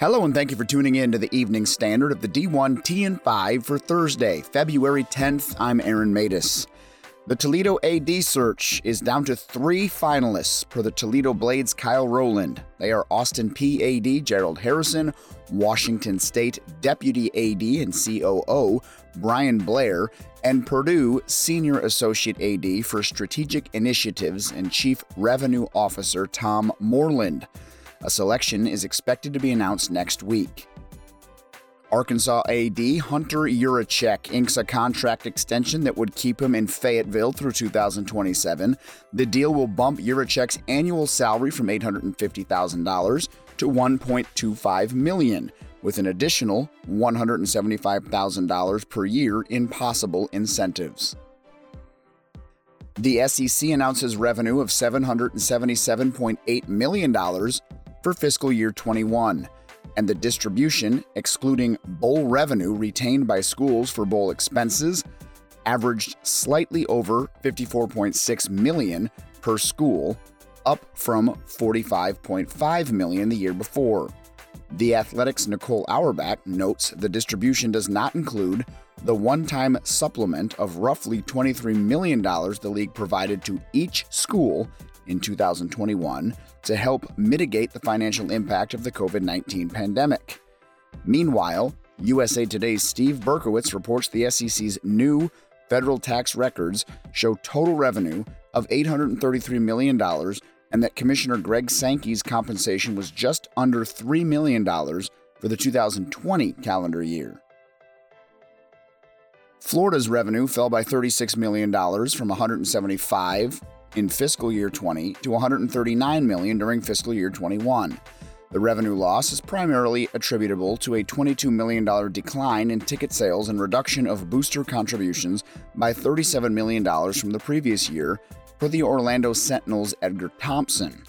Hello, and thank you for tuning in to the Evening Standard of the D1 TN5 for Thursday, February 10th. I'm Aaron Matus. The Toledo AD search is down to three finalists per the Toledo Blade's Kyle Rowland. They are Austin Peay AD Gerald Harrison, Washington State Deputy AD and COO Bryan Blair, and Purdue Senior Associate AD for Strategic Initiatives and Chief Revenue Officer Tom Moreland. A selection is expected to be announced next week. Arkansas AD Hunter Yurachek inks a contract extension that would keep him in Fayetteville through 2027. The deal will bump Yurachek's annual salary from $850,000 to 1.25 million, with an additional $175,000 per year in possible incentives. The SEC announces revenue of $777.8 million for fiscal year 21 and the distribution, excluding bowl revenue retained by schools for bowl expenses, averaged slightly over 54.6 million per school, up from 45.5 million the year before. The Athletic's Nicole Auerbach notes the distribution does not include the one time supplement of roughly $23 million the league provided to each school in 2021 to help mitigate the financial impact of the COVID 19 pandemic. Meanwhile, USA Today's Steve Berkowitz reports the SEC's new federal tax records show total revenue of $833 million and that Commissioner Greg Sankey's compensation was just under $3 million for the 2020 calendar year. Florida's revenue fell by $36 million from 175 in fiscal year 20 to 139 million during fiscal year 21. The revenue loss is primarily attributable to a $22 million decline in ticket sales and reduction of booster contributions by $37 million from the previous year for the Orlando Sentinel's Edgar Thompson,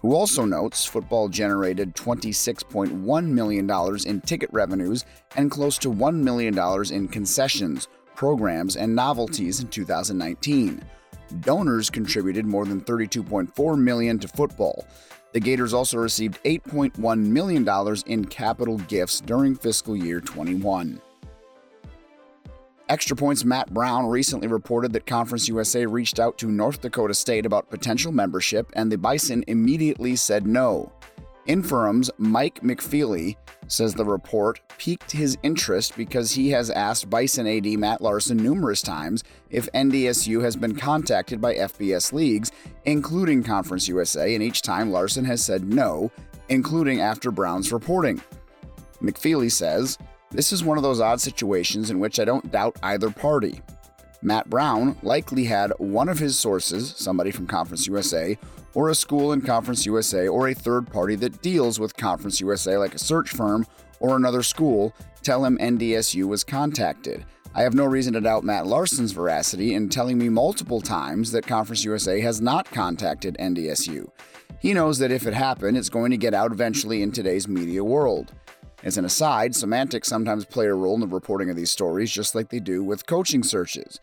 who also notes football generated $26.1 million in ticket revenues and close to $1 million in concessions, programs, and novelties in 2019. Donors contributed more than 32.4 million to football. The Gators also received $8.1 million in capital gifts during fiscal year 21. Extra Points Matt Brown recently reported that Conference USA reached out to North Dakota State about potential membership, and the Bison immediately said no. Inforum's Mike McFeely says the report piqued his interest because he has asked Bison AD Matt Larsen numerous times if NDSU has been contacted by FBS leagues, including Conference USA, and each time Larsen has said no, including after Brown's reporting. McFeely says, This is one of those odd situations in which I don't doubt either party. Matt Brown likely had one of his sources, somebody from Conference USA, or a school in Conference USA, or a third party that deals with Conference USA, like a search firm or another school, tell him NDSU was contacted. I have no reason to doubt Matt Larsen's veracity in telling me multiple times that Conference USA has not contacted NDSU. He knows that if it happened, it's going to get out eventually in today's media world. As an aside, semantics sometimes play a role in the reporting of these stories, just like they do with coaching searches.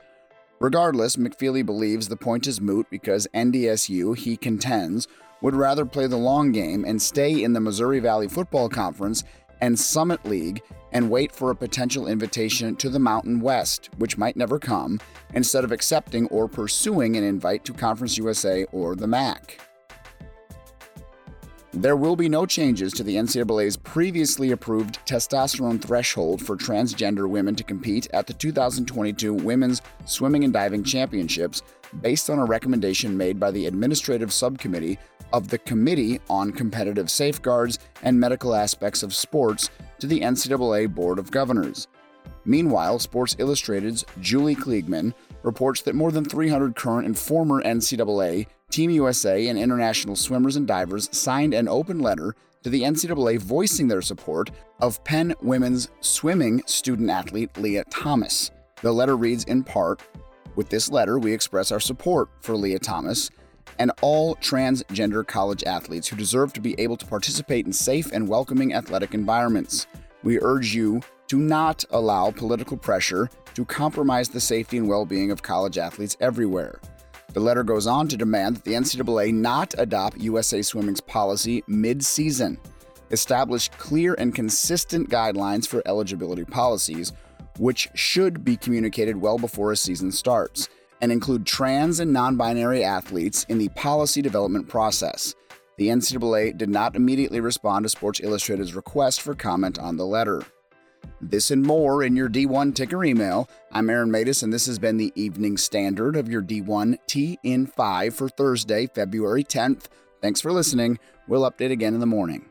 Regardless, McFeely believes the point is moot because NDSU, he contends, would rather play the long game and stay in the Missouri Valley Football Conference and Summit League and wait for a potential invitation to the Mountain West, which might never come, instead of accepting or pursuing an invite to Conference USA or the MAC. There will be no changes to the NCAA's previously approved testosterone threshold for transgender women to compete at the 2022 Women's Swimming and Diving Championships based on a recommendation made by the Administrative Subcommittee of the Committee on Competitive Safeguards and Medical Aspects of Sports to the NCAA Board of Governors. Meanwhile, Sports Illustrated's Julie Kliegman reports that more than 300 current and former NCAA Team USA and international swimmers and divers signed an open letter to the NCAA voicing their support of Penn women's swimming student athlete Lia Thomas. The letter reads in part With this letter, we express our support for Lia Thomas and all transgender college athletes who deserve to be able to participate in safe and welcoming athletic environments. We urge you to not allow political pressure to compromise the safety and well being of college athletes everywhere. The letter goes on to demand that the NCAA not adopt USA Swimming's policy mid season. establish clear and consistent guidelines for eligibility policies, which should be communicated well before a season starts, and include trans and non binary athletes in the policy development process. The NCAA did not immediately respond to Sports Illustrated's request for comment on the letter. This and more in your D1 ticker email. I'm Aaron Matus, and this has been the Evening Standard of your D1 TN5 for Thursday, February 10th. Thanks for listening. We'll update again in the morning.